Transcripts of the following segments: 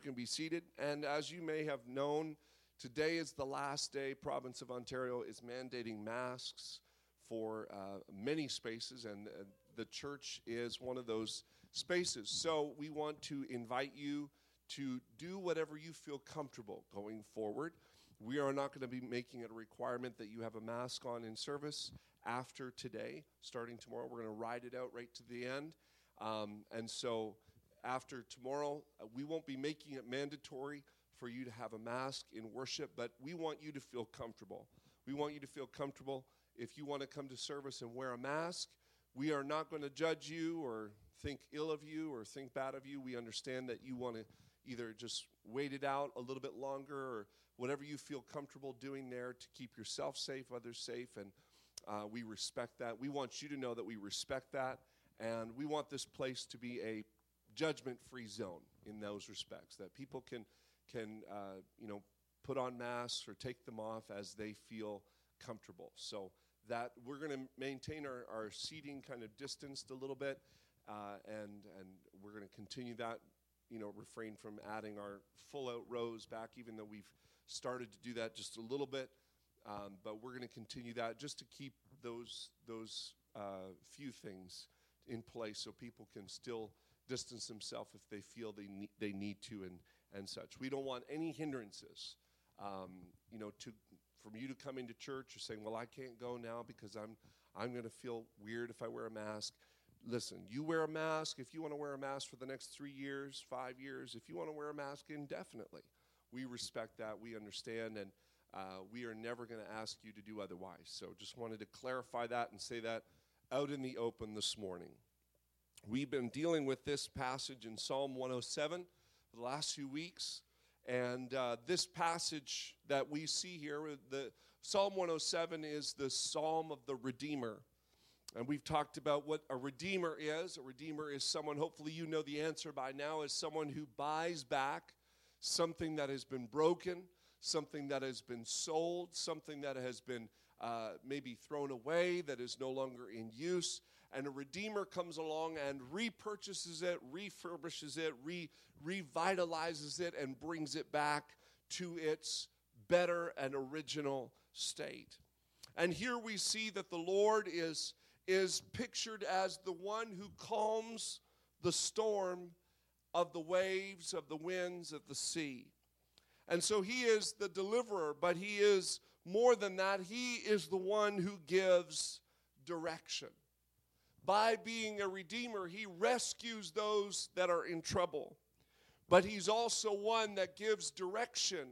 You can be seated. And as you may have known, today is the last day. Province of Ontario is mandating masks for uh, many spaces, and uh, the church is one of those spaces. So we want to invite you to do whatever you feel comfortable going forward. We are not going to be making it a requirement that you have a mask on in service after today. Starting tomorrow, we're going to ride it out right to the end. Um, and so after tomorrow, uh, we won't be making it mandatory for you to have a mask in worship, but we want you to feel comfortable. We want you to feel comfortable. If you want to come to service and wear a mask, we are not going to judge you or think ill of you or think bad of you. We understand that you want to either just wait it out a little bit longer or whatever you feel comfortable doing there to keep yourself safe, others safe, and uh, we respect that. We want you to know that we respect that, and we want this place to be a judgment-free zone in those respects. That people can can uh, you know put on masks or take them off as they feel comfortable. So that we're going to maintain our, our seating kind of distanced a little bit, uh, and and we're going to continue that. You know, refrain from adding our full out rows back, even though we've started to do that just a little bit. Um, but we're going to continue that just to keep those those uh, few things in place, so people can still distance themselves if they feel they need, they need to and and such. We don't want any hindrances. Um, you know, to from you to come into church or saying, "Well, I can't go now because I'm I'm going to feel weird if I wear a mask." Listen, you wear a mask if you want to wear a mask for the next three years, five years. If you want to wear a mask indefinitely, we respect that. We understand, and uh, we are never going to ask you to do otherwise. So, just wanted to clarify that and say that out in the open this morning. We've been dealing with this passage in Psalm 107 for the last few weeks. And uh, this passage that we see here, the Psalm 107 is the Psalm of the Redeemer. And we've talked about what a redeemer is. A redeemer is someone, hopefully, you know the answer by now, is someone who buys back something that has been broken, something that has been sold, something that has been uh, maybe thrown away, that is no longer in use. And a redeemer comes along and repurchases it, refurbishes it, re- revitalizes it, and brings it back to its better and original state. And here we see that the Lord is, is pictured as the one who calms the storm of the waves, of the winds, of the sea. And so he is the deliverer, but he is more than that. He is the one who gives direction. By being a redeemer, he rescues those that are in trouble. But he's also one that gives direction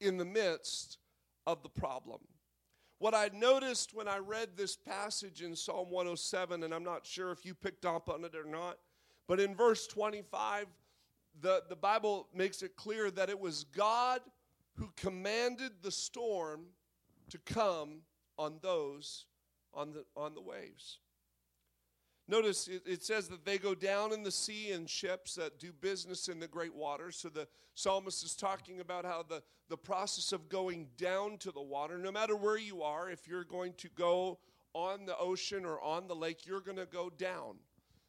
in the midst of the problem. What I noticed when I read this passage in Psalm 107, and I'm not sure if you picked up on it or not, but in verse 25, the, the Bible makes it clear that it was God who commanded the storm to come on those on the, on the waves. Notice it, it, says that they go down in the sea in ships that do business in the great waters. So the psalmist is talking about how the, the process of going down to the water, no matter where you are, if you're going to go on the ocean or on the lake, you're going to go down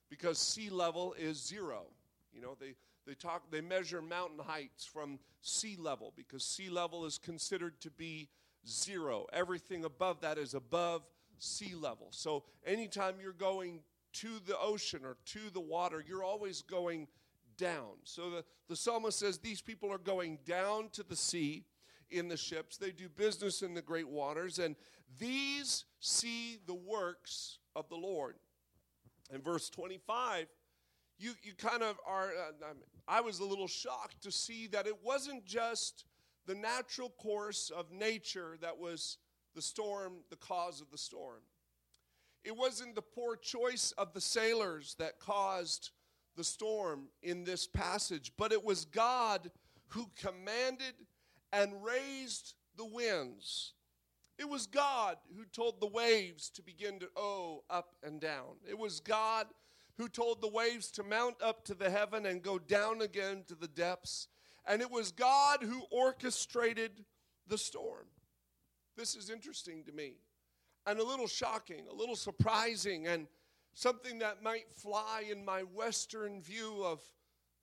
because sea level is zero. You know, they, they talk they measure mountain heights from sea level because sea level is considered to be zero. Everything above that is above sea level. So anytime you're going to the ocean or to the water, you're always going down. So the, the psalmist says these people are going down to the sea in the ships. They do business in the great waters, and these see the works of the Lord. In verse 25, you, you kind of are, uh, I was a little shocked to see that it wasn't just the natural course of nature that was the storm, the cause of the storm. It wasn't the poor choice of the sailors that caused the storm in this passage, but it was God who commanded and raised the winds. It was God who told the waves to begin to owe up and down. It was God who told the waves to mount up to the heaven and go down again to the depths. And it was God who orchestrated the storm. This is interesting to me and a little shocking, a little surprising, and something that might fly in my Western view of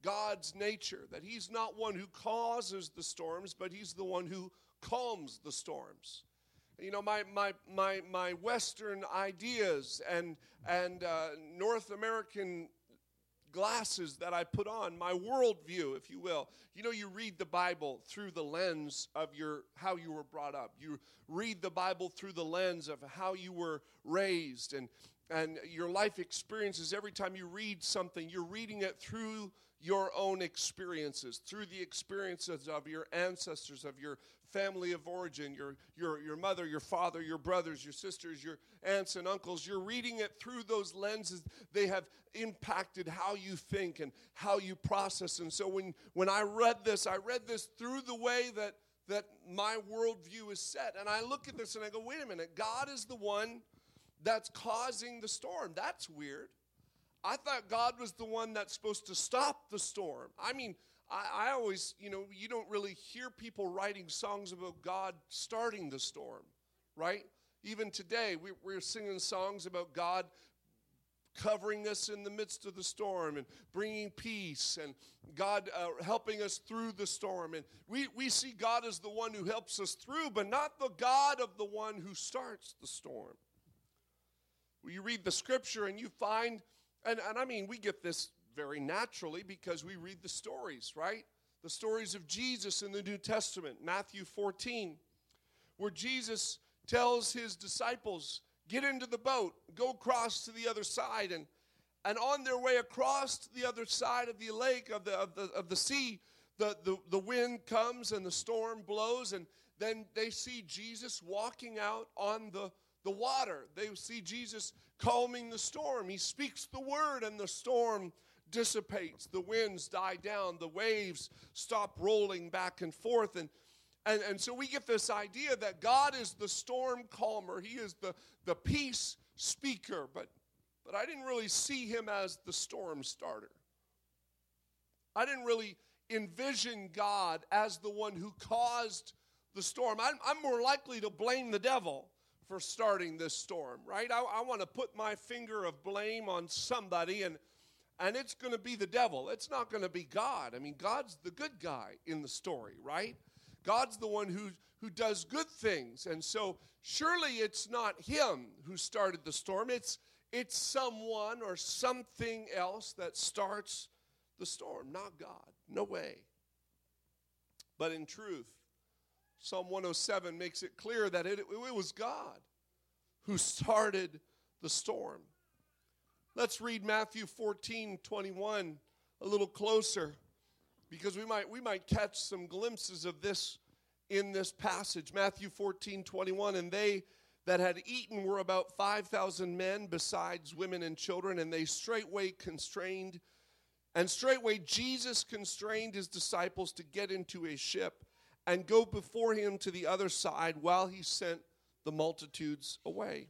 God's nature, that He's not one who causes the storms, but He's the one who calms the storms. You know, my, my, my, my Western ideas and, and uh, North American glasses that I put on, my worldview, if you will. You know, you read the Bible through the lens of your how you were brought up. You read the Bible through the lens of how you were raised and and your life experiences every time you read something, you're reading it through your own experiences, through the experiences of your ancestors, of your family of origin, your, your, your mother, your father, your brothers, your sisters, your aunts and uncles. You're reading it through those lenses. They have impacted how you think and how you process. And so when, when I read this, I read this through the way that, that my worldview is set. And I look at this and I go, wait a minute, God is the one that's causing the storm. That's weird. I thought God was the one that's supposed to stop the storm. I mean, I, I, always, you know, you don't really hear people writing songs about God starting the storm, right? Even today, we, we're singing songs about God covering us in the midst of the storm and bringing peace and God uh, helping us through the storm. And we, we see God as the one who helps us through, but not the God of the one who starts the storm. Well, you read the scripture and you find, and, and I mean, we get this very naturally because we read the stories, right? The stories of Jesus in the New Testament, Matthew 14, where Jesus tells his disciples, Get into the boat, go across to the other side. And, and on their way across to the other side of the lake, of the, of the, of the sea, the, the, the wind comes and the storm blows, and then they see Jesus walking out on the, the water. They see Jesus calming the storm. He speaks the word, and the storm dissipates, the winds die down, the waves stop rolling back and forth. And, and, and so we get this idea that God is the storm calmer, He is the, the peace speaker, but, but I didn't really see Him as the storm starter. I didn't really envision God as the one who caused the storm. I'm, I'm more likely to blame the devil for starting this storm, right? I, I want to put my finger of blame on somebody and and it's going to be the devil. It's not going to be God. I mean, God's the good guy in the story, right? God's the one who, who does good things. And so surely it's not him who started the storm. It's, it's someone or something else that starts the storm, not God. No way. But in truth, Psalm 107 makes it clear that it, it was God who started the storm. Let's read Matthew 14, 21 a little closer because we might, we might catch some glimpses of this in this passage. Matthew 14, 21. And they that had eaten were about 5,000 men, besides women and children, and they straightway constrained. And straightway Jesus constrained his disciples to get into a ship and go before him to the other side while he sent the multitudes away.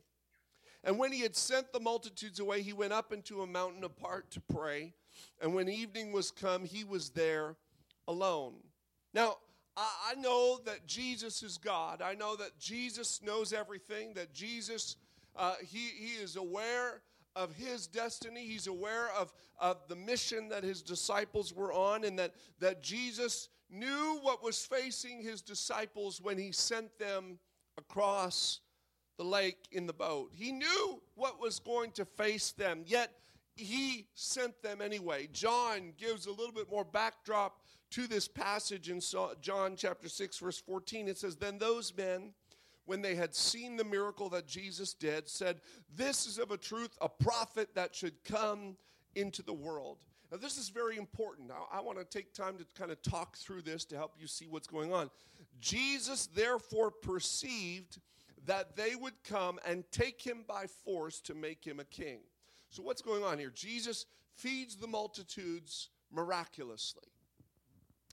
And when he had sent the multitudes away, he went up into a mountain apart to pray. And when evening was come, he was there alone. Now, I know that Jesus is God. I know that Jesus knows everything, that Jesus, uh, he, he is aware of his destiny. He's aware of, of the mission that his disciples were on, and that, that Jesus knew what was facing his disciples when he sent them across the lake in the boat. He knew what was going to face them, yet he sent them anyway. John gives a little bit more backdrop to this passage in John chapter 6, verse 14. It says, Then those men, when they had seen the miracle that Jesus did, said, This is of a truth a prophet that should come into the world. Now, this is very important. Now, I want to take time to kind of talk through this to help you see what's going on. Jesus, therefore, perceived that they would come and take him by force to make him a king. So, what's going on here? Jesus feeds the multitudes miraculously.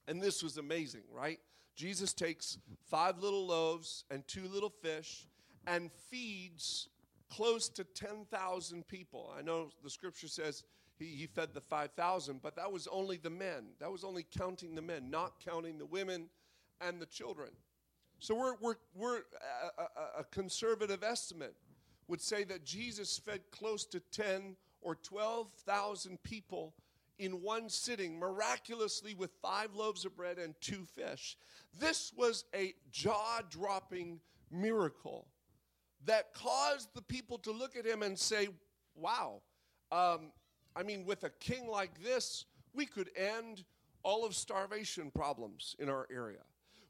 And this was amazing, right? Jesus takes five little loaves and two little fish and feeds close to 10,000 people. I know the scripture says he, he fed the 5,000, but that was only the men. That was only counting the men, not counting the women and the children. So we're, we're, we're a, a, a conservative estimate would say that Jesus fed close to 10 or 12,000 people in one sitting, miraculously with five loaves of bread and two fish. This was a jaw dropping miracle that caused the people to look at him and say, Wow, um, I mean, with a king like this, we could end all of starvation problems in our area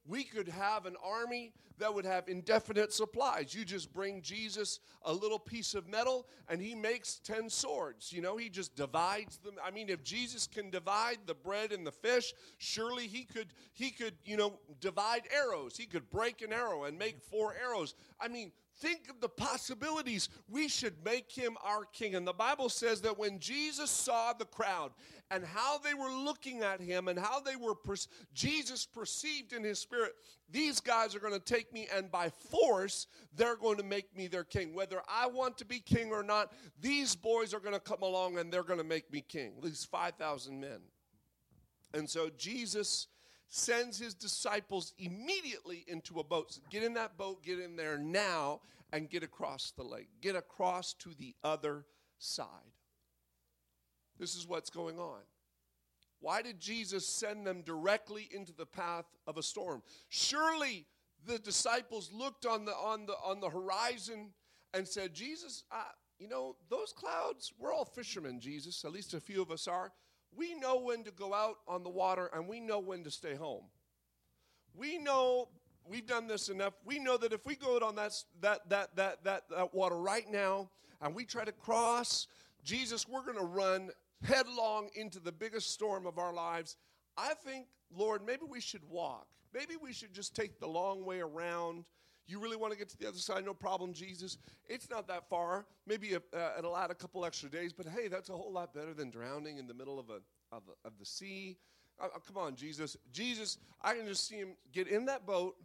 we could have an army that would have indefinite supplies. You just bring Jesus a little piece of metal and he makes 10 swords. You know, he just divides them. I mean, if Jesus can divide the bread and the fish, surely he could he could, you know, divide arrows. He could break an arrow and make four arrows. I mean, think of the possibilities. We should make him our king. And the Bible says that when Jesus saw the crowd and how they were looking at him and how they were, per- Jesus perceived in his spirit, these guys are going to take me and by force, they're going to make me their king. Whether I want to be king or not, these boys are going to come along and they're going to make me king. These 5,000 men. And so Jesus sends his disciples immediately into a boat. So get in that boat, get in there now, and get across the lake. Get across to the other side. This is what's going on. Why did Jesus send them directly into the path of a storm? Surely the disciples looked on the on the on the horizon and said, "Jesus, uh, you know those clouds. We're all fishermen, Jesus. At least a few of us are we know when to go out on the water and we know when to stay home. We know we've done this enough. We know that if we go out on that, that, that, that, that, that water right now and we try to cross, Jesus, we're going to run headlong into the biggest storm of our lives. I think, Lord, maybe we should walk. Maybe we should just take the long way around you really want to get to the other side? No problem, Jesus. It's not that far. Maybe a, uh, it'll add a couple extra days, but hey, that's a whole lot better than drowning in the middle of, a, of, a, of the sea. Uh, uh, come on, Jesus. Jesus, I can just see him get in that boat,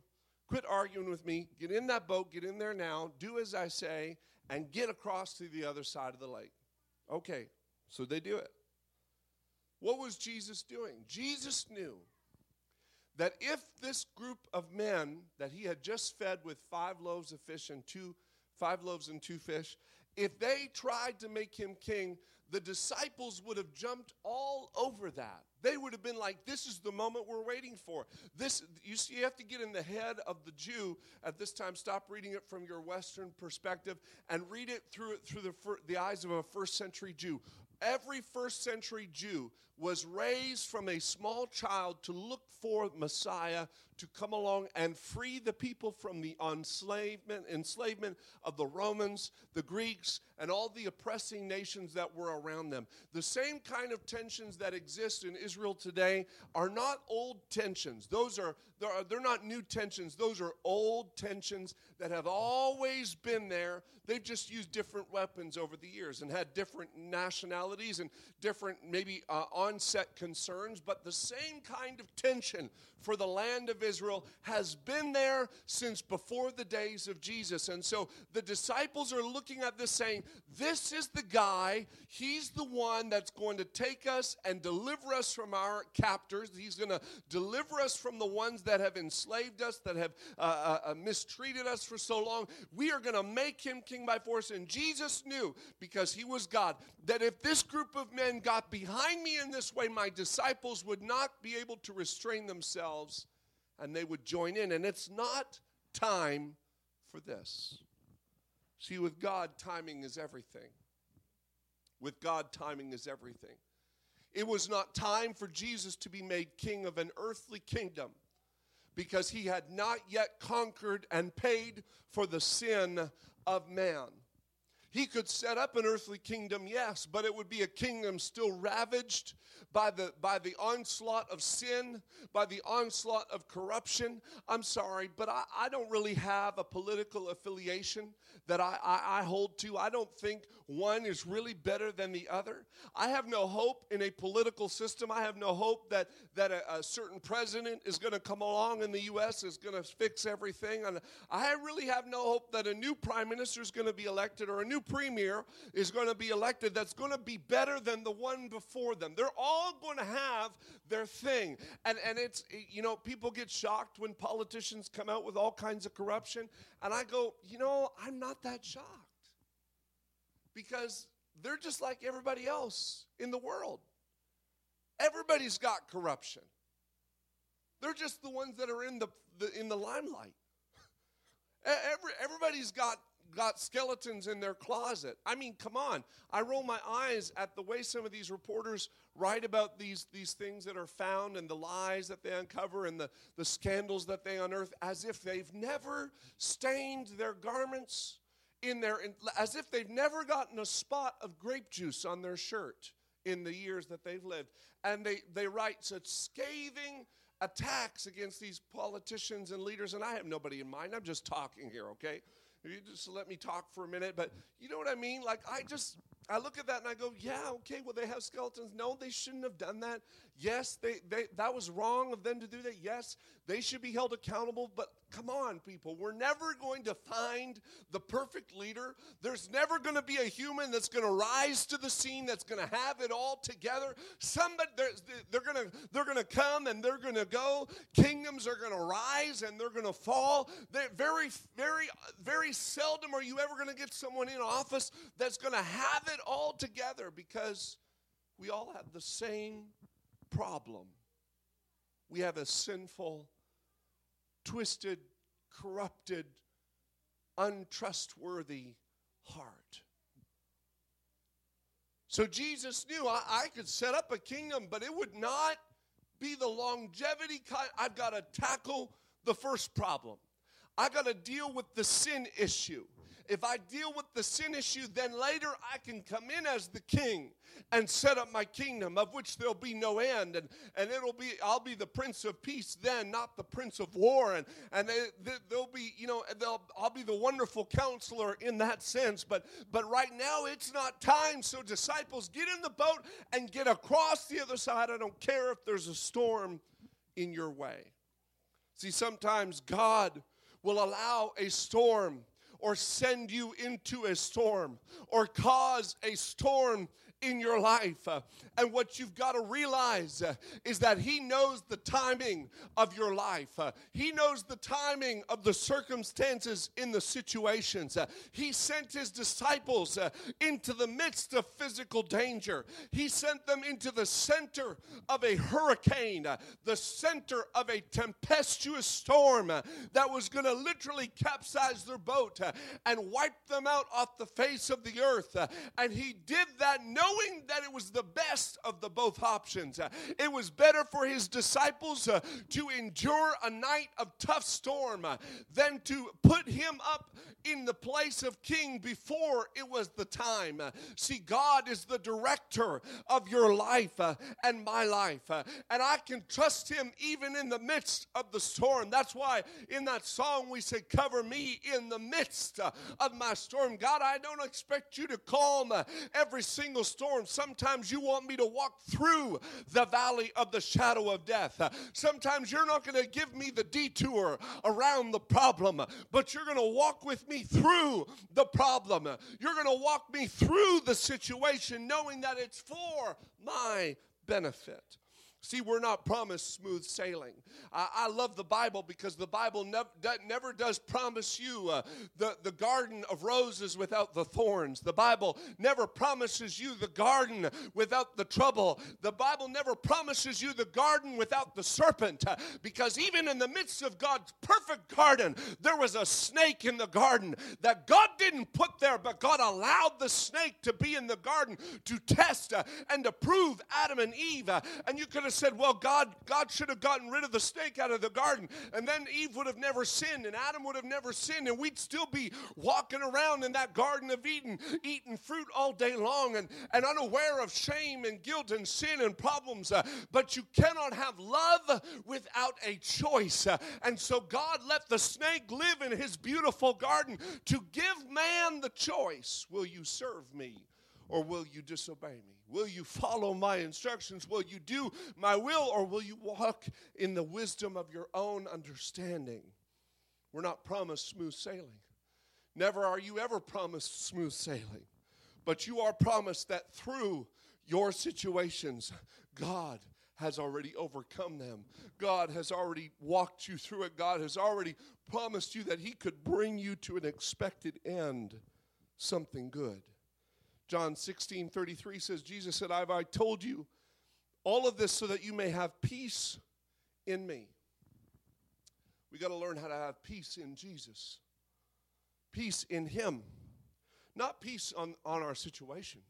quit arguing with me, get in that boat, get in there now, do as I say, and get across to the other side of the lake. Okay, so they do it. What was Jesus doing? Jesus knew that if this group of men that he had just fed with five loaves of fish and two five loaves and two fish if they tried to make him king the disciples would have jumped all over that. They would have been like this is the moment we're waiting for. This you see you have to get in the head of the jew at this time. Stop reading it from your western perspective and read it through through the, the eyes of a first century jew. Every first century jew was raised from a small child to look for Messiah to come along and free the people from the enslavement, enslavement of the Romans, the Greeks, and all the oppressing nations that were around them. The same kind of tensions that exist in Israel today are not old tensions. Those are they're, not new tensions. Those are old tensions that have always been there. They've just used different weapons over the years and had different nationalities and different maybe uh, onset concerns, but the same kind of tension for the land of Israel has been there since before the days of Jesus. And so the disciples are looking at this saying, This is the guy, he's the one that's going to take us and deliver us from our captors. He's going to deliver us from the ones that have enslaved us, that have uh, uh, uh mistreated us for so long. We are going to make him king by force. And Jesus knew, because he was God, that if this group of men got behind me in this way, my disciples would not be able to restrain themselves and they would join in. And it's not time for this. See, with God, timing is everything. With God, timing is everything. It was not time for Jesus to be made king of an earthly kingdom because he had not yet conquered and paid for the sin of man. He could set up an earthly kingdom, yes, but it would be a kingdom still ravaged by the, by the onslaught of sin, by the onslaught of corruption. I'm sorry, but I, I don't really have a political affiliation that I, I, I hold to. I don't think one is really better than the other. I have no hope in a political system. I have no hope that, that a, a certain president is going to come along in the U.S., is going to fix everything. And I really have no hope that a new prime minister is going to be elected or a new premier is going to be elected that's going to be better than the one before them. They're all going to have their thing. And, and it's, you know, people get shocked when politicians come out with all kinds of corruption. And I go, you know, I'm not that shocked because they're just like everybody else in the world. Everybody's got corruption. They're just the ones that are in the, the in the limelight. Every, everybody's got got skeletons in their closet. I mean, come on. I roll my eyes at the way some of these reporters write about these, these things that are found and the lies that they uncover and the, the scandals that they unearth as if they've never stained their garments in their as if they've never gotten a spot of grape juice on their shirt in the years that they've lived. And they, they write such scathing attacks against these politicians and leaders, and I have nobody in mind. I'm just talking here, okay? You just let me talk for a minute, but you know what I mean? Like, I just, I look at that and I go, yeah, okay, well, they have skeletons. No, they shouldn't have done that. Yes, they, they, that was wrong of them to do that. Yes, they should be held accountable. But come on, people, we're never going to find the perfect leader. There's never going to be a human that's going to rise to the scene that's going to have it all together. Somebody, they're, they're going to they're going to come and they're going to go. Kingdoms are going to rise and they're going to fall. They're very, very, very seldom are you ever going to get someone in office that's going to have it all together because we all have the same problem. We have a sinful, twisted, corrupted, untrustworthy heart. So Jesus knew I, I, could set up a kingdom, but it would not be the longevity kind. I've got to tackle the first problem. I got to deal with the sin issue. If I deal with the sin issue, then later I can come in as the king and set up my kingdom, of which there'll be no end. And, and it'll be, I'll be the prince of peace then, not the prince of war. And, and they, they, will be, you know, they'll, I'll be the wonderful counselor in that sense. But, but right now it's not time. So, disciples, get in the boat and get across the other side. I don't care if there's a storm in your way. See, sometimes God will allow a storm or send you into a storm or cause a storm in your life. And what you've got to realize is that He knows the timing of your life, He knows the timing of the circumstances in the situations. He sent His disciples into the midst of physical danger, He sent them into the center of a hurricane, the center of a tempestuous storm that was going to literally capsize their boat and wipe them out off the face of the earth. and He did that no knowing that it was the best of the both options. Uh, it was better for his disciples uh, to endure a night of tough storm uh, than to put him up in the place of king before it was the time. See, God is the director of your life and my life, and I can trust him even in the midst of the storm. That's why in that song we said, Cover me in the midst of my storm. God, I don't expect you to calm every single storm storm. Sometimes you want me to walk through the valley of the shadow of death. Sometimes you're not going to give me the detour around the problem, but you're going to walk with me through the problem. You're going to walk me through the situation knowing that it's for my benefit. See, we're not promised smooth sailing. I, love the Bible because the Bible nev- never does promise you uh, the, the garden of roses without the thorns. The Bible never promises you the garden without the trouble. The Bible never promises you the garden without the serpent uh, because even in the midst of God's perfect garden, there was a snake in the garden that God didn't put there, but God allowed the snake to be in the garden to test uh, and to prove Adam and Eve. Uh, and you could have said, well, God, God should have gotten rid of the snake out of the garden, and then Eve would have never sinned, and Adam would have never sinned, and we'd still be walking around in that Garden of Eden, eating fruit all day long, and, and unaware of shame and guilt and sin and problems. Uh, but you cannot have love without a choice. Uh, and so God let the snake live in his beautiful garden to give man the choice will you serve me or will you disobey me? Will you follow my instructions? Will you do my will, or will you walk in the wisdom of your own understanding? We're not promised smooth sailing. Never are you ever promised smooth sailing. But you are promised that through your situations, God has already overcome them. God has already walked you through it. God has already promised you that He could bring you to an expected end, something good. John 16 33 says, Jesus said, I've I told you All of this so that you may have peace in me. We got to learn how to have peace in Jesus, peace in Him, not peace on, on our situation.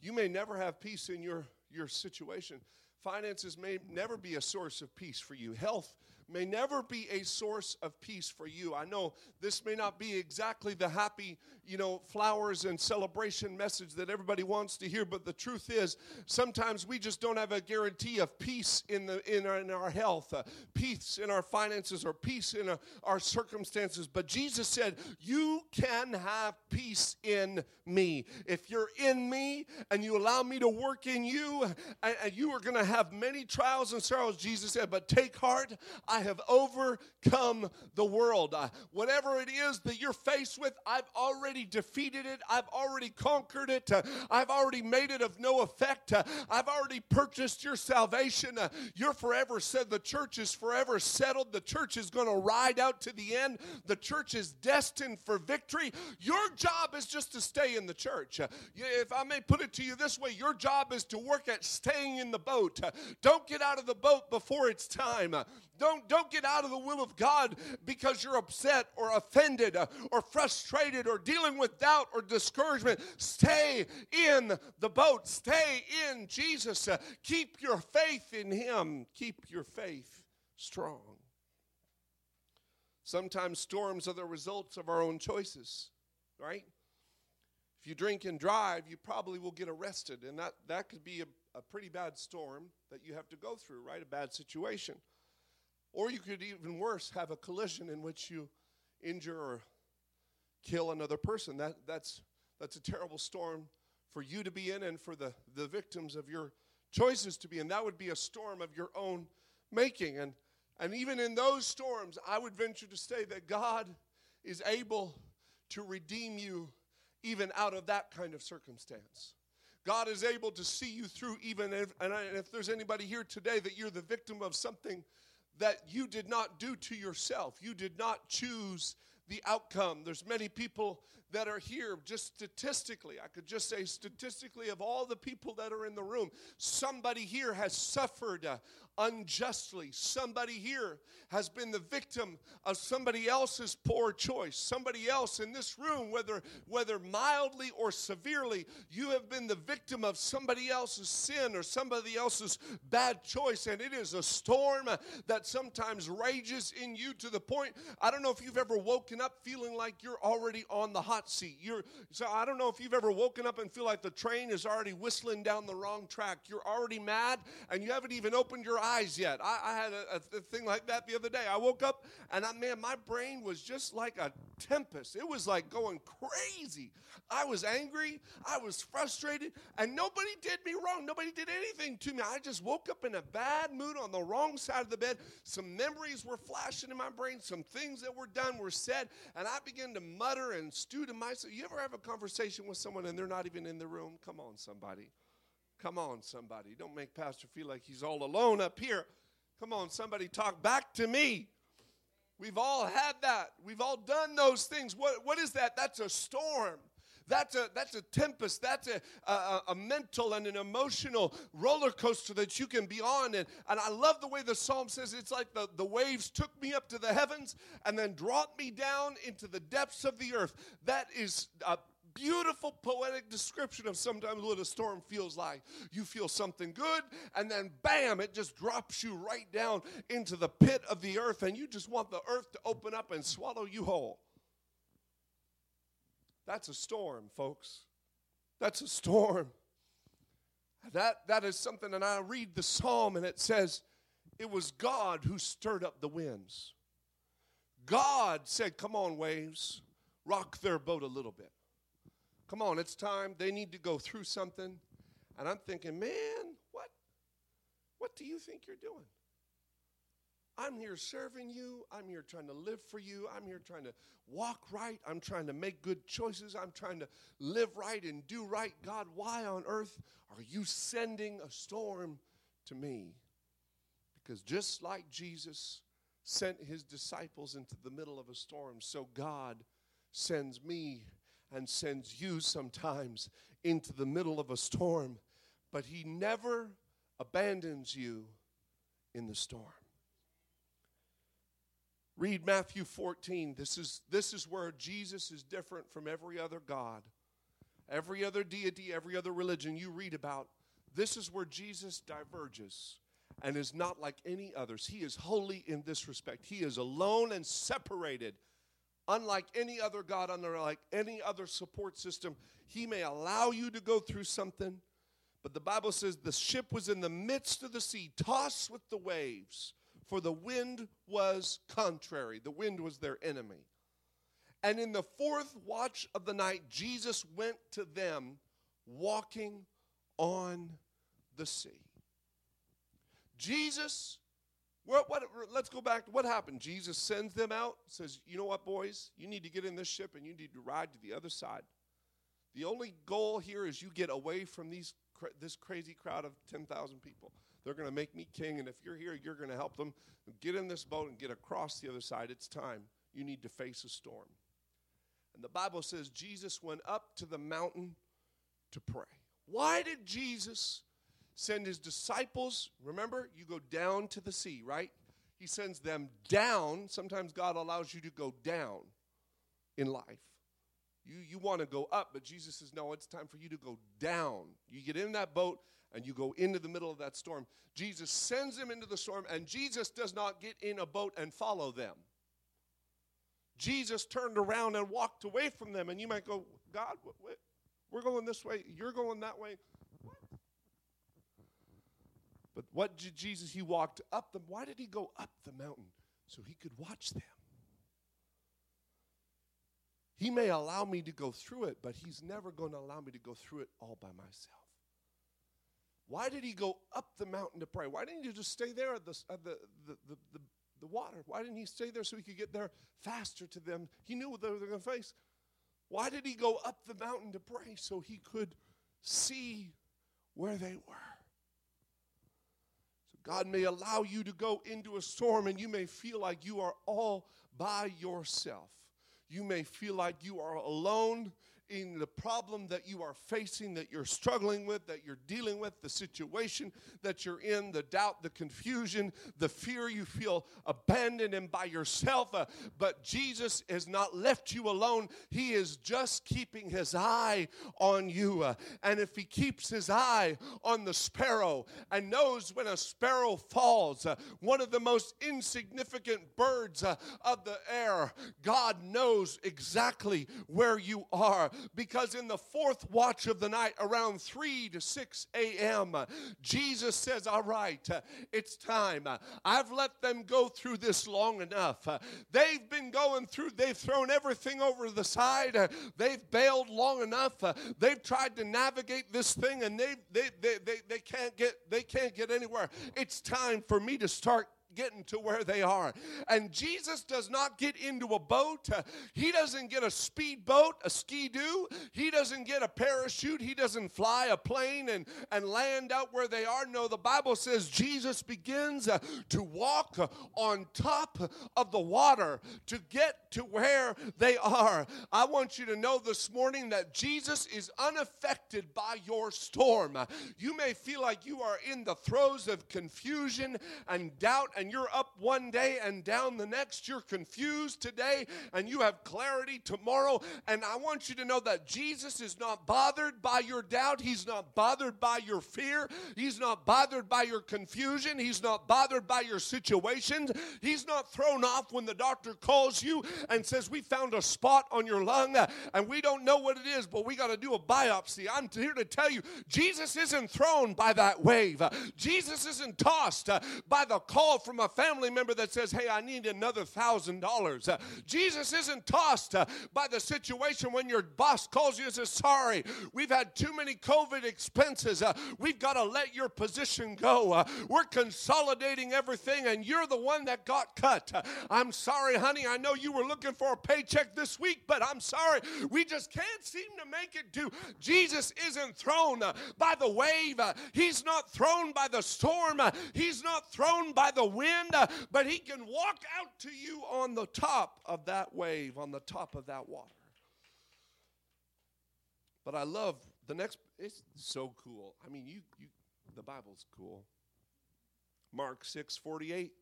You may never have peace in your, your situation. Finances may never be a source of peace for you. Health may never be a source of peace for you. I know this may not be exactly the happy, you know, flowers and celebration message that everybody wants to hear, but the truth is sometimes we just don't have a guarantee of peace in the in our, in our health, uh, peace in our finances or peace in uh, our circumstances. But Jesus said, "You can have peace in me. If you're in me and you allow me to work in you, and, and you are going to have many trials and sorrows." Jesus said, "But take heart, I I have overcome the world. Uh, whatever it is that you're faced with, I've already defeated it. I've already conquered it. Uh, I've already made it of no effect. Uh, I've already purchased your salvation. Uh, you're forever said the church is forever settled. The church is going to ride out to the end. The church is destined for victory. Your job is just to stay in the church. Uh, if I may put it to you this way, your job is to work at staying in the boat. Uh, don't get out of the boat before it's time. Don't, don't get out of the will of God because you're upset or offended or frustrated or dealing with doubt or discouragement. Stay in the boat. Stay in Jesus. Keep your faith in Him. Keep your faith strong. Sometimes storms are the results of our own choices, right? If you drink and drive, you probably will get arrested, and that, that could be a, a pretty bad storm that you have to go through, right? A bad situation. Or you could even worse have a collision in which you injure or kill another person. That, that's, that's a terrible storm for you to be in and for the, the victims of your choices to be in. That would be a storm of your own making. And, and even in those storms, I would venture to say that God is able to redeem you even out of that kind of circumstance. God is able to see you through even if, and if there's anybody here today that you're the victim of something that you did not do to yourself. You did not choose the outcome. There's many people that are here just statistically. I could just say statistically of all the people that are in the room, somebody here has suffered uh, unjustly. Somebody here has been the victim of somebody else's poor choice. Somebody else in this room, whether, whether mildly or severely, you have been the victim of somebody else's sin or somebody else's bad choice. And it is a storm that sometimes rages in you to the point, I don't know if you've ever woken up feeling like you're already on the hot seat. You're, so I don't know if you've ever woken up and feel like the train is already whistling down the wrong track. You're already mad and you haven't even opened your eyes yet. I, I had a, a, thing like that the other day. I woke up and I, man, my brain was just like a tempest. It was like going crazy. I was angry. I was frustrated, and nobody did me wrong. Nobody did anything to me. I just woke up in a bad mood on the wrong side of the bed. Some memories were flashing in my brain. Some things that were done were said, and I began to mutter and stew to myself. You ever have a conversation with someone and they're not even in the room? Come on, somebody. Come on, somebody. Don't make Pastor feel like he's all alone up here. Come on, somebody talk back to me. We've all had that. We've all done those things. What, what is that? That's a storm. That's a, that's a tempest. That's a, a, a, mental and an emotional roller coaster that you can be on. And, and I love the way the psalm says it's like the, the waves took me up to the heavens and then dropped me down into the depths of the earth. That is a beautiful poetic description of sometimes what a storm feels like. You feel something good, and then bam, it just drops you right down into the pit of the earth, and you just want the earth to open up and swallow you whole. That's a storm, folks. That's a storm. That, that is something, and I read the psalm, and it says, It was God who stirred up the winds. God said, Come on, waves, rock their boat a little bit. Come on, it's time. They need to go through something. And I'm thinking, man, what? What do you think you're doing? I'm here serving you. I'm here trying to live for you. I'm here trying to walk right. I'm trying to make good choices. I'm trying to live right and do right. God, why on earth are you sending a storm to me? Because just like Jesus sent his disciples into the middle of a storm, so God sends me and sends you sometimes into the middle of a storm, but He never abandons you in the storm. Read Matthew 14. This is, this is where Jesus is different from every other God, every other deity, every other religion you read about. This is where Jesus diverges and is not like any others. He is holy in this respect. He is alone and separated, unlike any other God, unlike any other support system. He may allow you to go through something, but the Bible says the ship was in the midst of the sea, tossed with the waves for the wind was contrary. The wind was their enemy. And in the fourth watch of the night, Jesus went to them walking on the sea. Jesus, what, what, let's go back to what happened. Jesus sends them out, says, You know what, boys? You need to get in this ship and you need to ride to the other side. The only goal here is you get away from these, this crazy crowd of 10,000 people. They're going to make me king, and if you're here, you're going to help them. Get in this boat and get across the other side. It's time. You need to face a storm. And the Bible says Jesus went up to the mountain to pray. Why did Jesus send his disciples? Remember, you go down to the sea, right? He sends them down. Sometimes God allows you to go down in life. You, you want to go up, but Jesus says, no, it's time for you to go down. You get in that boat and you go into the middle of that storm. Jesus sends them into the storm, and Jesus does not get in a boat and follow them. Jesus turned around and walked away from them, and you might go, God, we're going this way, you're going that way. What? But what did Jesus? He walked up them. Why did he go up the mountain? So he could watch them. He may allow me to go through it, but he's never going to allow me to go through it all by myself. Why did he go up the mountain to pray? Why didn't he just stay there at the, at the, the, the, the, the water? Why didn't he stay there so he could get there faster to them? He knew what they were going to face. Why did he go up the mountain to pray? So he could see where they were. So God may allow you to go into a storm and you may feel like you are all by yourself. You may feel like you are alone in the problem that you are facing, that you're struggling with, that you're dealing with, the situation that you're in, the doubt, the confusion, the fear you feel abandoned and by yourself. Uh, but Jesus has not left you alone. He is just keeping his eye on you. Uh, and if he keeps his eye on the sparrow and knows when a sparrow falls, uh, one of the most insignificant birds uh, of the air, God knows exactly where you are because in the fourth watch of the night, around 3 to 6 a.m., Jesus says, All right, it's time. I've let them go through this long enough. They've been going through, they've thrown everything over the side, they've bailed long enough, they've tried to navigate this thing and they, they, they, they, they, can't, get, they can't get anywhere. It's time for me to start getting to where they are. And Jesus does not get into a boat. He doesn't get a speedboat, a ski-doo. He doesn't get a parachute. He doesn't fly a plane and, and land out where they are. No, the Bible says Jesus begins uh, to walk on top of the water to get to where they are. I want you to know this morning that Jesus is unaffected by your storm. You may feel like you are in the throes of confusion and doubt and you're up one day and down the next. You're confused today and you have clarity tomorrow. And I want you to know that Jesus is not bothered by your doubt. He's not bothered by your fear. He's not bothered by your confusion. He's not bothered by your situations. He's not thrown off when the doctor calls you and says, We found a spot on your lung and we don't know what it is, but we got to do a biopsy. I'm here to tell you, Jesus isn't thrown by that wave. Jesus isn't tossed by the call from from a family member that says, Hey, I need another thousand dollars. Uh, Jesus isn't tossed uh, by the situation when your boss calls you and says, Sorry, we've had too many COVID expenses. Uh, we've got to let your position go. We're consolidating everything, and you're the one that got cut. I'm sorry, honey. I know you were looking for a paycheck this week, but I'm sorry. We just can't seem to make it do. Jesus isn't thrown by the wave, He's not thrown by the storm, He's not thrown by the wind, uh, but he can walk out to you on the top of that wave, on the top of that water. But I love the next, it's so cool. I mean, you, you the Bible's cool. Mark 6 48.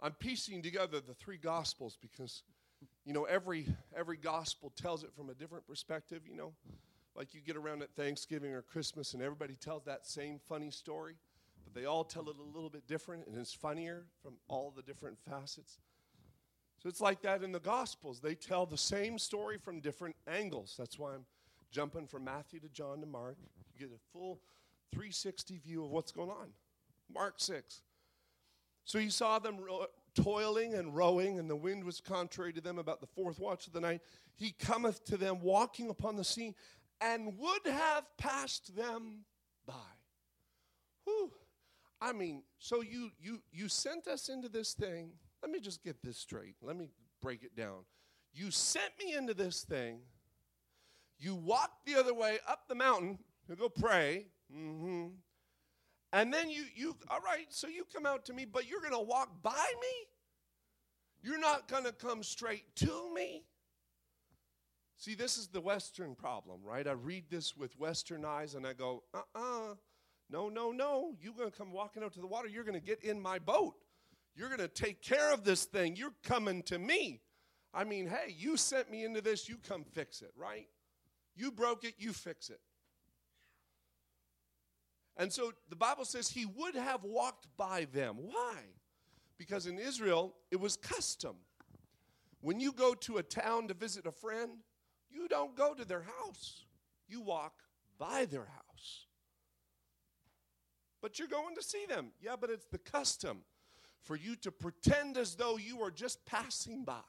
I'm piecing together the three gospels because you know every every gospel tells it from a different perspective, you know. Like you get around at Thanksgiving or Christmas and everybody tells that same funny story, but they all tell it a little bit different and it's funnier from all the different facets. So it's like that in the gospels. They tell the same story from different angles. That's why I'm jumping from Matthew to John to Mark. You get a full 360 view of what's going on. Mark 6. So he saw them ro- toiling and rowing, and the wind was contrary to them about the fourth watch of the night. He cometh to them walking upon the sea and would have passed them by. Whew. I mean, so you you you sent us into this thing. Let me just get this straight. Let me break it down. You sent me into this thing. You walked the other way up the mountain to go pray. Mm-hmm. And then you, you, all right, so you come out to me, but you're going to walk by me? You're not going to come straight to me? See, this is the Western problem, right? I read this with Western eyes and I go, uh uh no, no, no. You're going to come walking out to the water. You're going to get in my boat. You're going to take care of this thing. You're coming to me. I mean, hey, you sent me into this. You come fix it, right? You broke it. You fix it. And so the Bible says he would have walked by them. Why? Because in Israel, it was custom. When you go to a town to visit a friend, you don't go to their house, you walk by their house. But you're going to see them. Yeah, but it's the custom for you to pretend as though you are just passing by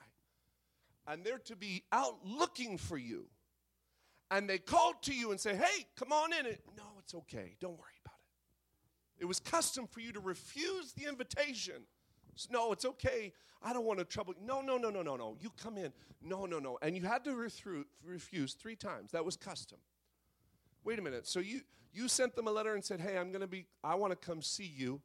and they're to be out looking for you. And they call to you and say, hey, come on in. no, it's okay. Don't worry about it. It was custom for you to refuse the invitation. No, it's okay. I don't want to trouble you. No, no, no, no, no, no. You come in. No, no, no. And you had to refuse three times. That was custom. Wait a minute. So you you sent them a letter and said, "Hey, I'm going to be. I want to come see you."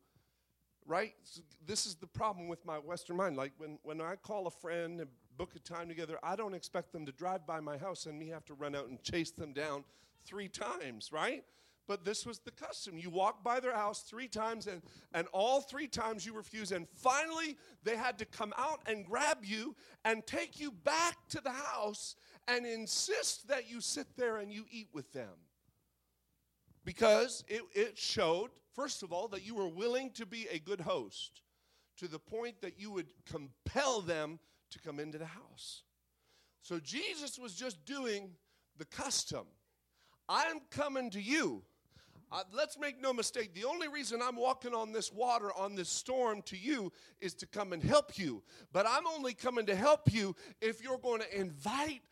Right? So this is the problem with my Western mind. Like when when I call a friend and book a time together, I don't expect them to drive by my house and me have to run out and chase them down three times. Right? But this was the custom. You walk by their house three times, and, and all three times you refuse. And finally, they had to come out and grab you and take you back to the house and insist that you sit there and you eat with them because it, it showed, first of all, that you were willing to be a good host to the point that you would compel them to come into the house. So Jesus was just doing the custom. I'm coming to you. Uh, let's make no mistake. The only reason I'm walking on this water, on this storm to you, is to come and help you. But I'm only coming to help you if you're going to invite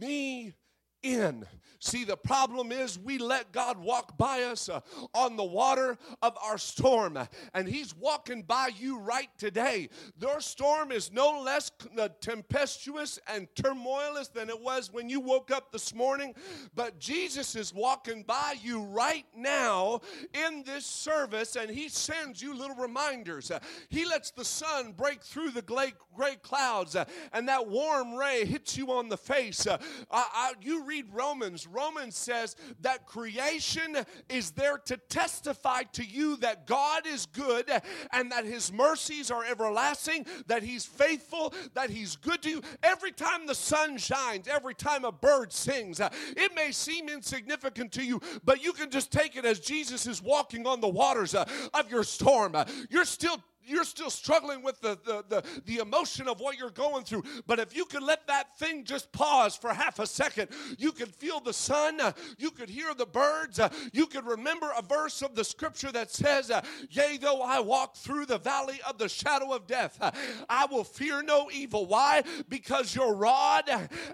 me in. See, the problem is we let God walk by us uh, on the water of our storm, and He's walking by you right today. Your storm is no less uh, tempestuous and turmoilous than it was when you woke up this morning, but Jesus is walking by you right now in this service, and He sends you little reminders. Uh, he lets the sun break through the gray, gray clouds, uh, and that warm ray hits you on the face. Uh, I, I, you read Romans, Romans says that creation is there to testify to you that God is good and that his mercies are everlasting, that he's faithful, that he's good to you. Every time the sun shines, every time a bird sings, uh, it may seem insignificant to you, but you can just take it as Jesus is walking on the waters uh, of your storm. Uh, you're still you're still struggling with the, the, the, the, emotion of what you're going through. But if you could let that thing just pause for half a second, you could feel the sun, uh, you could hear the birds, uh, you could remember a verse of the scripture that says, uh, Yea, though I walk through the valley of the shadow of death, uh, I will fear no evil. Why? Because your rod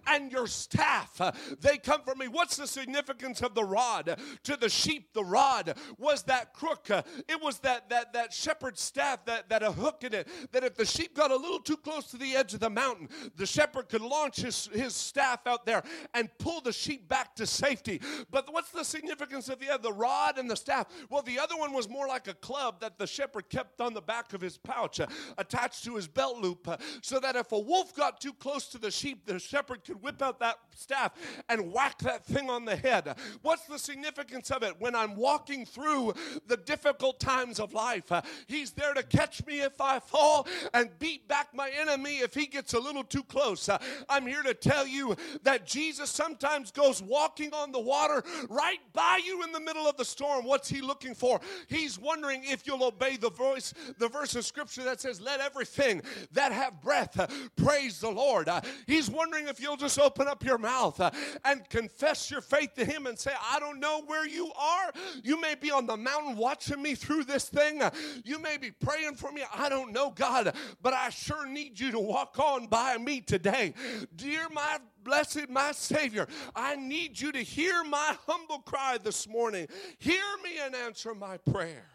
and your staff, uh, they come me. What's the significance of the rod? To the sheep, the rod was that crook, uh, it was that, that, that shepherd's staff that that, that a hook in it, that if the sheep got a little too close to the edge of the mountain, the shepherd could launch his, his staff out there and pull the sheep back to safety. But what's the significance of the other, the rod and the staff? Well, the other one was more like a club that the shepherd kept on the back of his pouch, uh, attached to his belt loop, uh, so that if a wolf got too close to the sheep, the shepherd could whip out that staff and whack that thing on the head. What's the significance of it? When I'm walking through the difficult times of life, uh, he's there to catch me if I fall and beat back my enemy if he gets a little too close. Uh, I'm here to tell you that Jesus sometimes goes walking on the water right by you in the middle of the storm. What's he looking for? He's wondering if you'll obey the voice, the verse of scripture that says, Let everything that have breath uh, praise the Lord. Uh, he's wondering if you'll just open up your mouth and confess your faith to him and say, I don't know where you are. You may be on the mountain watching me through this thing. You may be praying for me. I don't know, God, but I sure need you to walk on by me today. Dear my blessed my Savior, I need you to hear my humble cry this morning. Hear me and answer my prayer.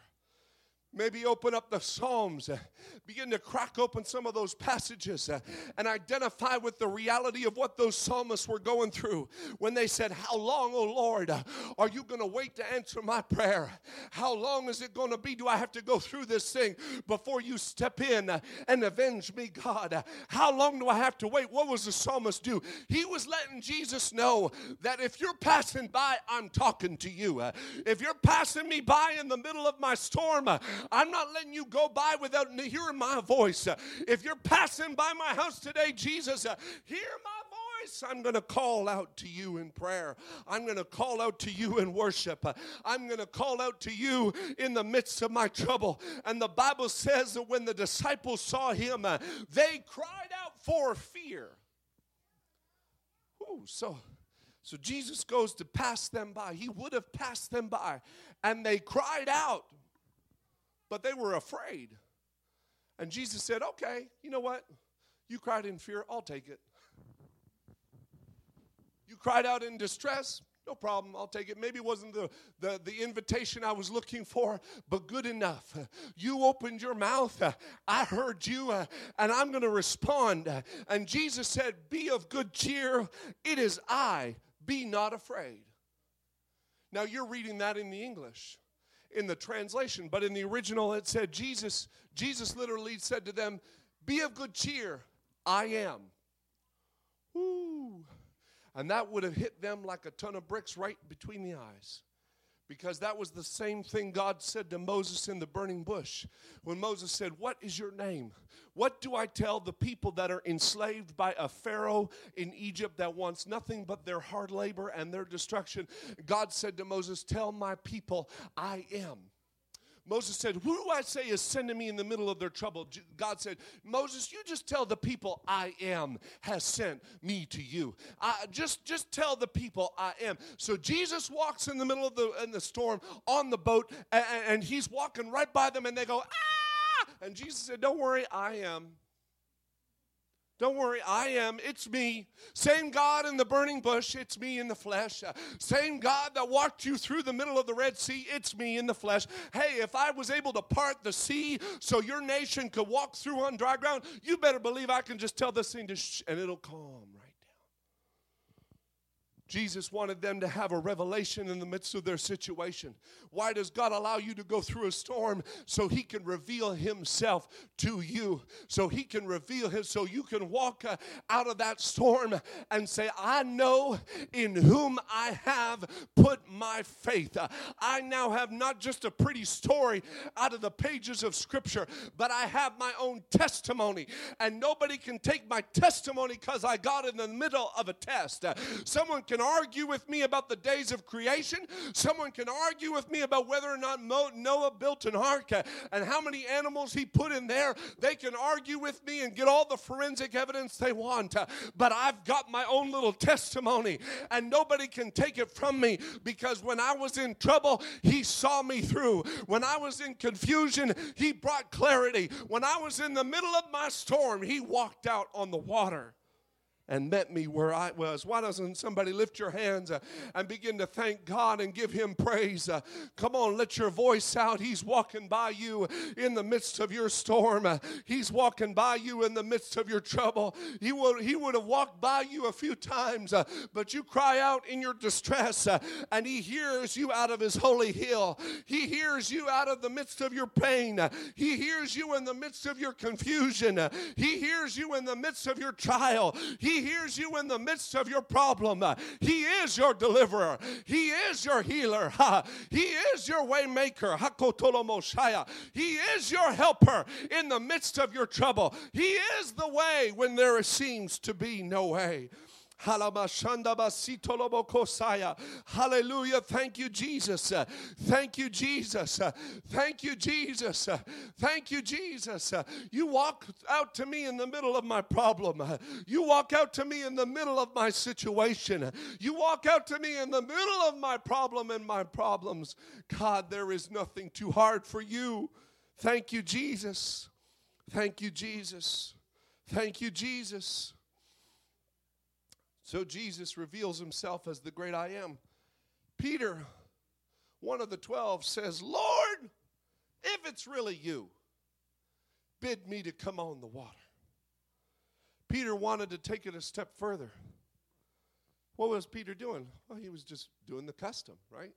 Maybe open up the Psalms, uh, begin to crack open some of those passages uh, and identify with the reality of what those psalmists were going through when they said, How long, O Lord, uh, are you going to wait to answer my prayer? How long is it going to be? Do I have to go through this thing before you step in uh, and avenge me, God? Uh, how long do I have to wait? What was the psalmist do? He was letting Jesus know that if you're passing by, I'm talking to you. Uh, if you're passing me by in the middle of my storm, I'm not letting you go by without hearing my voice. If you're passing by my house today, Jesus, hear my voice. I'm going to call out to you in prayer. I'm going to call out to you in worship. I'm going to call out to you in the midst of my trouble. And the Bible says that when the disciples saw him, they cried out for fear. Ooh, so so Jesus goes to pass them by. He would have passed them by, and they cried out but they were afraid. And Jesus said, Okay, you know what? You cried in fear, I'll take it. You cried out in distress, no problem, I'll take it. Maybe it wasn't the, the, the invitation I was looking for, but good enough. You opened your mouth, I heard you, and I'm going to respond. And Jesus said, Be of good cheer, it is I, be not afraid. Now you're reading that in the English in the translation, but in the original it said Jesus Jesus literally said to them, "Be of good cheer, I am." Woo. And that would have hit them like a ton of bricks right between the eyes. Because that was the same thing God said to Moses in the burning bush. When Moses said, What is your name? What do I tell the people that are enslaved by a Pharaoh in Egypt that wants nothing but their hard labor and their destruction? God said to Moses, Tell my people, I am. Moses said, Who do I say is sending me in the middle of their trouble? God said, Moses, you just tell the people I am has sent me to you. Uh, just, just tell the people I am. So Jesus walks in the middle of the, in the storm on the boat, and, and he's walking right by them, and they go, Ah! And Jesus said, Don't worry, I am. Don't worry, I am. It's me. Same God in the burning bush, it's me in the flesh. Same God that walked you through the middle of the Red Sea, it's me in the flesh. Hey, if I was able to part the sea so your nation could walk through on dry ground, you better believe I can just tell this thing to shh and it'll calm Jesus wanted them to have a revelation in the midst of their situation. Why does God allow you to go through a storm? So He can reveal Himself to you. So He can reveal Him, so you can walk uh, out of that storm and say, I know in whom I have put my faith. I now have not just a pretty story out of the pages of Scripture, but I have my own testimony. And nobody can take my testimony because I got in the middle of a test. Someone can can argue with me about the days of creation. Someone can argue with me about whether or not Noah built an ark and how many animals he put in there. They can argue with me and get all the forensic evidence they want. But I've got my own little testimony, and nobody can take it from me because when I was in trouble, he saw me through. When I was in confusion, he brought clarity. When I was in the middle of my storm, he walked out on the water. And met me where I was. Why doesn't somebody lift your hands uh, and begin to thank God and give Him praise? Uh, come on, let your voice out. He's walking by you in the midst of your storm, uh, He's walking by you in the midst of your trouble. He would, he would have walked by you a few times, uh, but you cry out in your distress, uh, and He hears you out of His holy hill. He hears you out of the midst of your pain. He hears you in the midst of your confusion. He hears you in the midst of your trial. He hears you in the midst of your problem. He is your deliverer. He is your healer. He is your waymaker. He is your helper in the midst of your trouble. He is the way when there seems to be no way. Hallelujah. Thank you, Jesus. Thank you, Jesus. Thank you, Jesus. Thank you, Jesus. You walk out to me in the middle of my problem. You walk out to me in the middle of my situation. You walk out to me in the middle of my problem and my problems. God, there is nothing too hard for you. Thank you, Jesus. Thank you, Jesus. Thank you, Jesus. So Jesus reveals himself as the great I am. Peter, one of the twelve, says, Lord, if it's really you, bid me to come on the water. Peter wanted to take it a step further. What was Peter doing? Well, he was just doing the custom, right?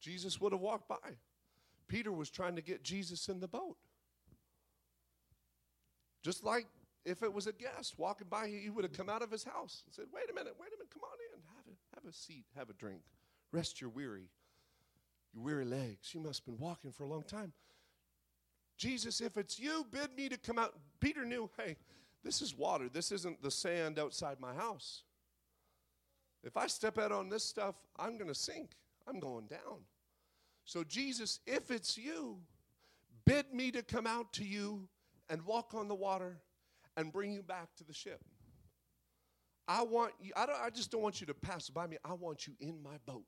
Jesus would have walked by. Peter was trying to get Jesus in the boat. Just like if it was a guest walking by, he would have come out of his house and said, Wait a minute, wait a minute, come on in, have a, have a seat, have a drink, rest your weary, your weary legs. You must have been walking for a long time. Jesus, if it's you, bid me to come out. Peter knew, hey, this is water. This isn't the sand outside my house. If I step out on this stuff, I'm going to sink. I'm going down. So, Jesus, if it's you, bid me to come out to you and walk on the water and bring you back to the ship. I want you, I, don't, I just don't want you to pass by me. I want you in my boat.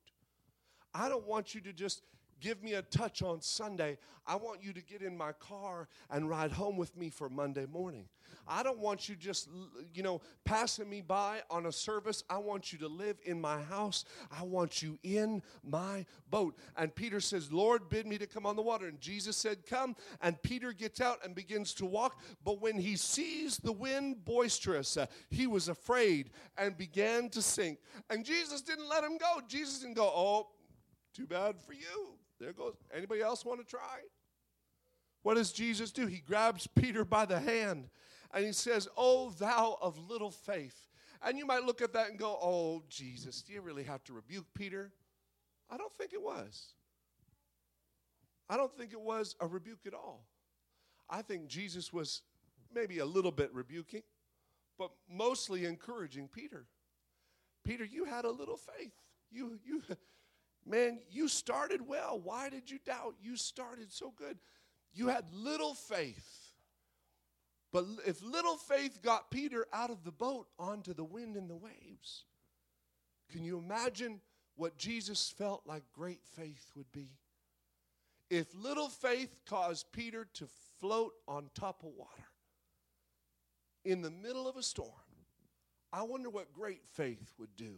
I don't want you to just give me a touch on Sunday. I want you to get in my car and ride home with me for Monday morning. I don't want you just, you know, passing me by on a service. I want you to live in my house. I want you in my boat. And Peter says, Lord, bid me to come on the water. And Jesus said, Come. And Peter gets out and begins to walk. But when he sees the wind boisterous, uh, he was afraid and began to sink. And Jesus didn't let him go. Jesus didn't go, Oh, too bad for you. There goes. Anybody else want to try? What does Jesus do? He grabs Peter by the hand and he says, Oh, thou of little faith. And you might look at that and go, Oh, Jesus, do you really have to rebuke Peter? I don't think it was. I don't think it was a rebuke at all. I think Jesus was maybe a little bit rebuking, but mostly encouraging Peter. Peter, you had a little faith. You, you, man, you started well. Why did you doubt? You started so good. You had little faith. But if little faith got Peter out of the boat onto the wind and the waves, can you imagine what Jesus felt like great faith would be? If little faith caused Peter to float on top of water in the middle of a storm, I wonder what great faith would do.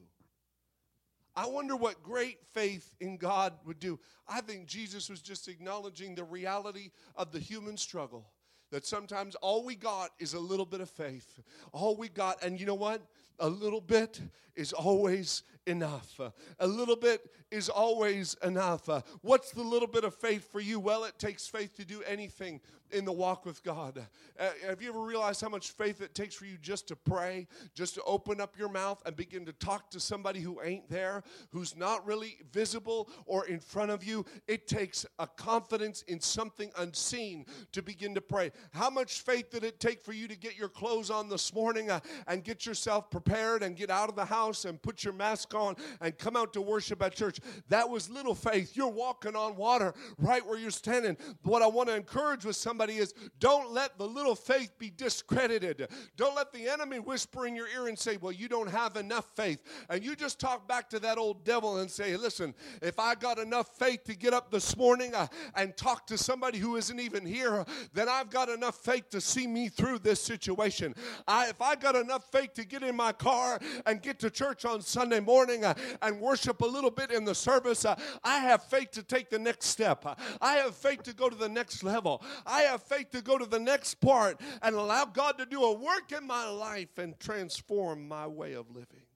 I wonder what great faith in God would do. I think Jesus was just acknowledging the reality of the human struggle that sometimes all we got is a little bit of faith. All we got, and you know what? A little bit is always enough. A little bit is always enough. What's the little bit of faith for you? Well, it takes faith to do anything in the walk with God. Uh, have you ever realized how much faith it takes for you just to pray, just to open up your mouth and begin to talk to somebody who ain't there, who's not really visible or in front of you? It takes a confidence in something unseen to begin to pray. How much faith did it take for you to get your clothes on this morning uh, and get yourself prepared and get out of the house and put your mask on and come out to worship at church? That was little faith. You're walking on water right where you're standing. What I want to encourage with somebody is don't let the little faith be discredited. Don't let the enemy whisper in your ear and say, Well, you don't have enough faith. And you just talk back to that old devil and say, Listen, if I got enough faith to get up this morning uh, and talk to somebody who isn't even here, then I've got enough faith to see me through this situation. I, if I got enough faith to get in my car and get to church on Sunday morning uh, and worship a little bit in the service, uh, I have faith to take the next step. I have faith to go to the next level. I have faith to go to the next part and allow God to do a work in my life and transform my way of living.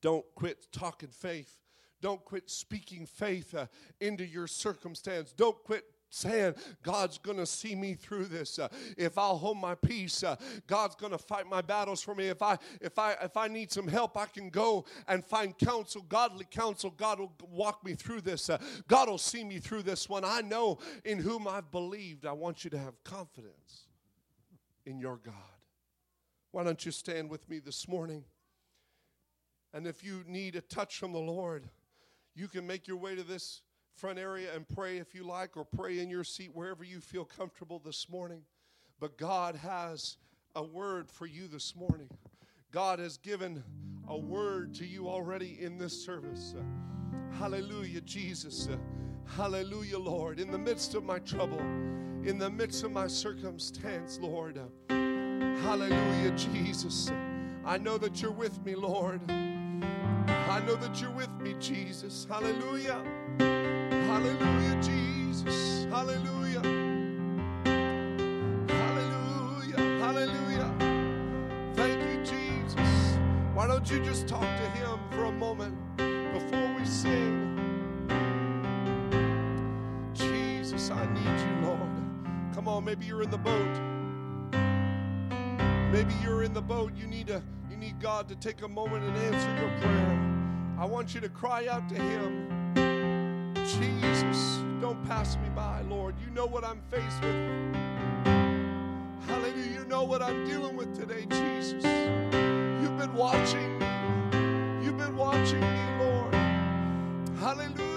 Don't quit talking faith. Don't quit speaking faith uh, into your circumstance. Don't quit saying god's going to see me through this. Uh, if i'll hold my peace uh, god's going to fight my battles for me. If i if i if i need some help i can go and find counsel godly counsel. God will walk me through this. Uh, god will see me through this one. I know in whom i've believed. I want you to have confidence in your god. Why don't you stand with me this morning? And if you need a touch from the lord you can make your way to this front area and pray if you like, or pray in your seat wherever you feel comfortable this morning. But God has a word for you this morning. God has given a word to you already in this service. Hallelujah, Jesus. Hallelujah, Lord. In the midst of my trouble, in the midst of my circumstance, Lord. Hallelujah, Jesus. I know that you're with me, Lord. I know that you're with me, Jesus. Hallelujah. Hallelujah, Jesus. Hallelujah. Hallelujah. Hallelujah. Thank you, Jesus. Why don't you just talk to Him for a moment before we sing? Jesus, I need you, Lord. Come on, maybe you're in the boat. Maybe you're in the boat. You need to you need God to take a moment and answer your prayer. I want you to cry out to Him. Jesus, don't pass me by, Lord. You know what I'm faced with. Hallelujah. You know what I'm dealing with today, Jesus. You've been watching me. You've been watching me, Lord. Hallelujah.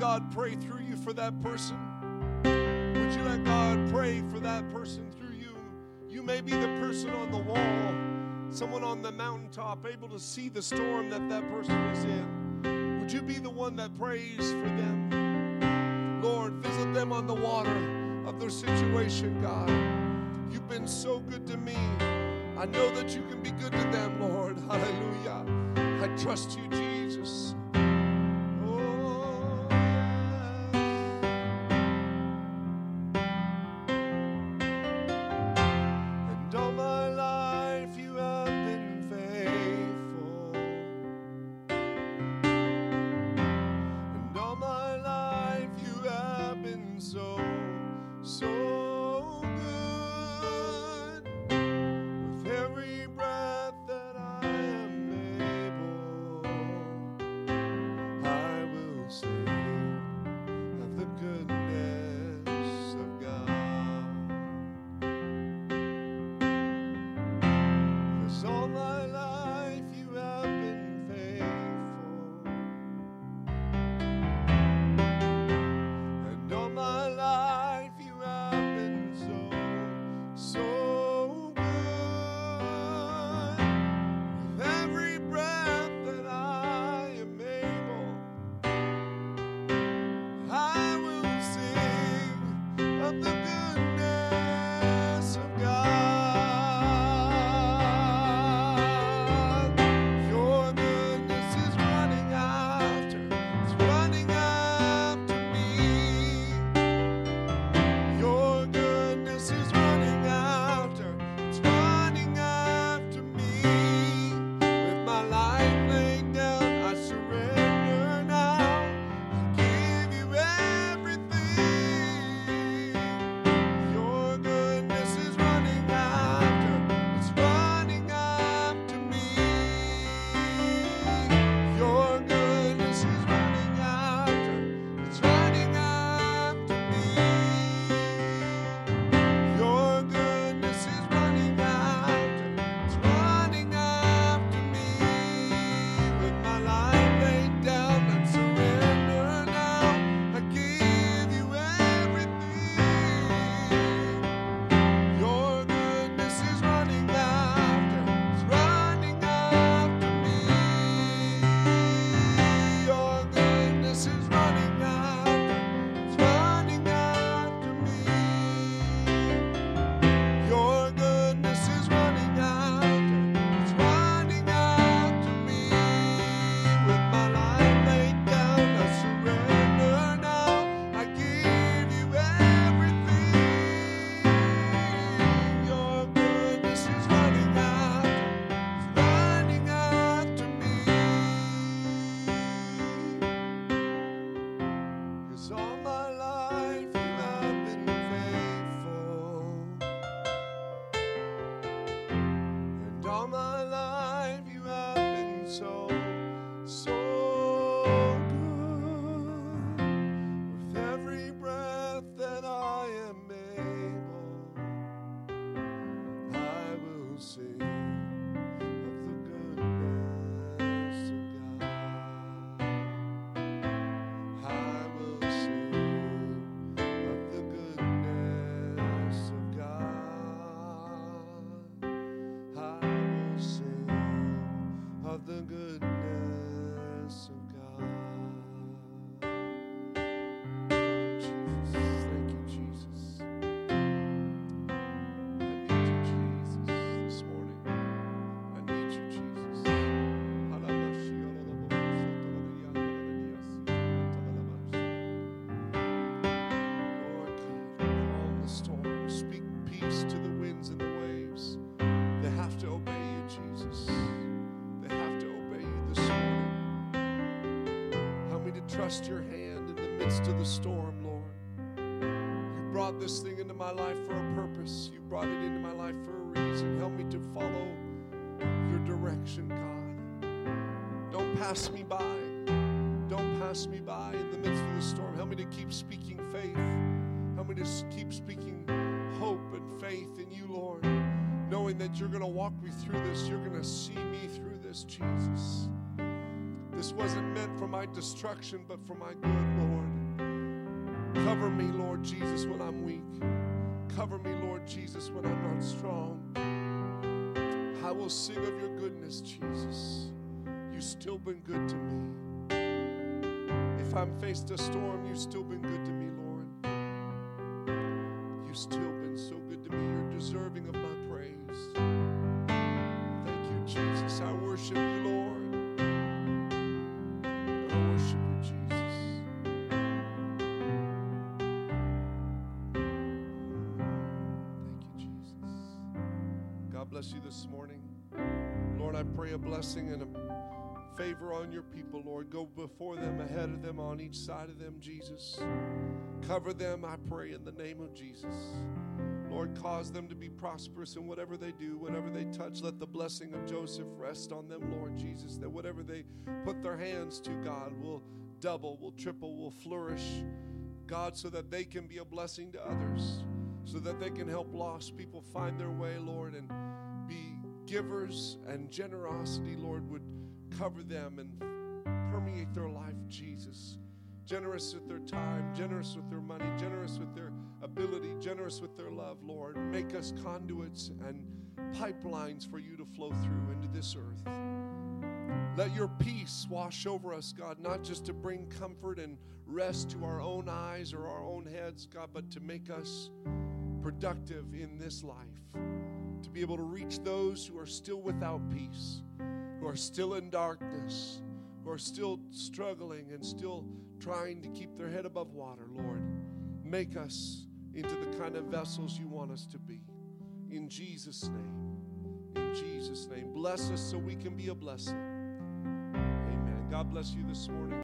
God pray through you for that person? Would you let God pray for that person through you? You may be the person on the wall, someone on the mountaintop, able to see the storm that that person is in. Would you be the one that prays for them? Lord, visit them on the water of their situation, God. You've been so good to me. I know that you can be good to them, Lord. Hallelujah. I trust you, Jesus. Trust your hand in the midst of the storm, Lord. You brought this thing into my life for a purpose. You brought it into my life for a reason. Help me to follow your direction, God. Don't pass me by. Don't pass me by in the midst of the storm. Help me to keep speaking faith. Help me to keep speaking hope and faith in you, Lord. Knowing that you're going to walk me through this. You're going to see me through this, Jesus. This wasn't meant for my destruction, but for my good, Lord. Cover me, Lord Jesus, when I'm weak. Cover me, Lord Jesus, when I'm not strong. I will sing of your goodness, Jesus. You've still been good to me. If I'm faced a storm, you've still been good to me, Lord. You've still been so good to me. You're deserving of my praise. Bless you this morning. Lord, I pray a blessing and a favor on your people, Lord. Go before them, ahead of them, on each side of them, Jesus. Cover them, I pray, in the name of Jesus. Lord, cause them to be prosperous in whatever they do, whatever they touch. Let the blessing of Joseph rest on them, Lord Jesus, that whatever they put their hands to, God, will double, will triple, will flourish, God, so that they can be a blessing to others, so that they can help lost people find their way, Lord, and givers and generosity, Lord, would cover them and permeate their life, Jesus. Generous with their time, generous with their money, generous with their ability, generous with their love, Lord. Make us conduits and pipelines for you to flow through into this earth. Let your peace wash over us, God, not just to bring comfort and rest to our own eyes or our own heads, God, but to make us productive in this life. To be able to reach those who are still without peace, who are still in darkness, who are still struggling and still trying to keep their head above water, Lord. Make us into the kind of vessels you want us to be. In Jesus' name. In Jesus' name. Bless us so we can be a blessing. Amen. God bless you this morning.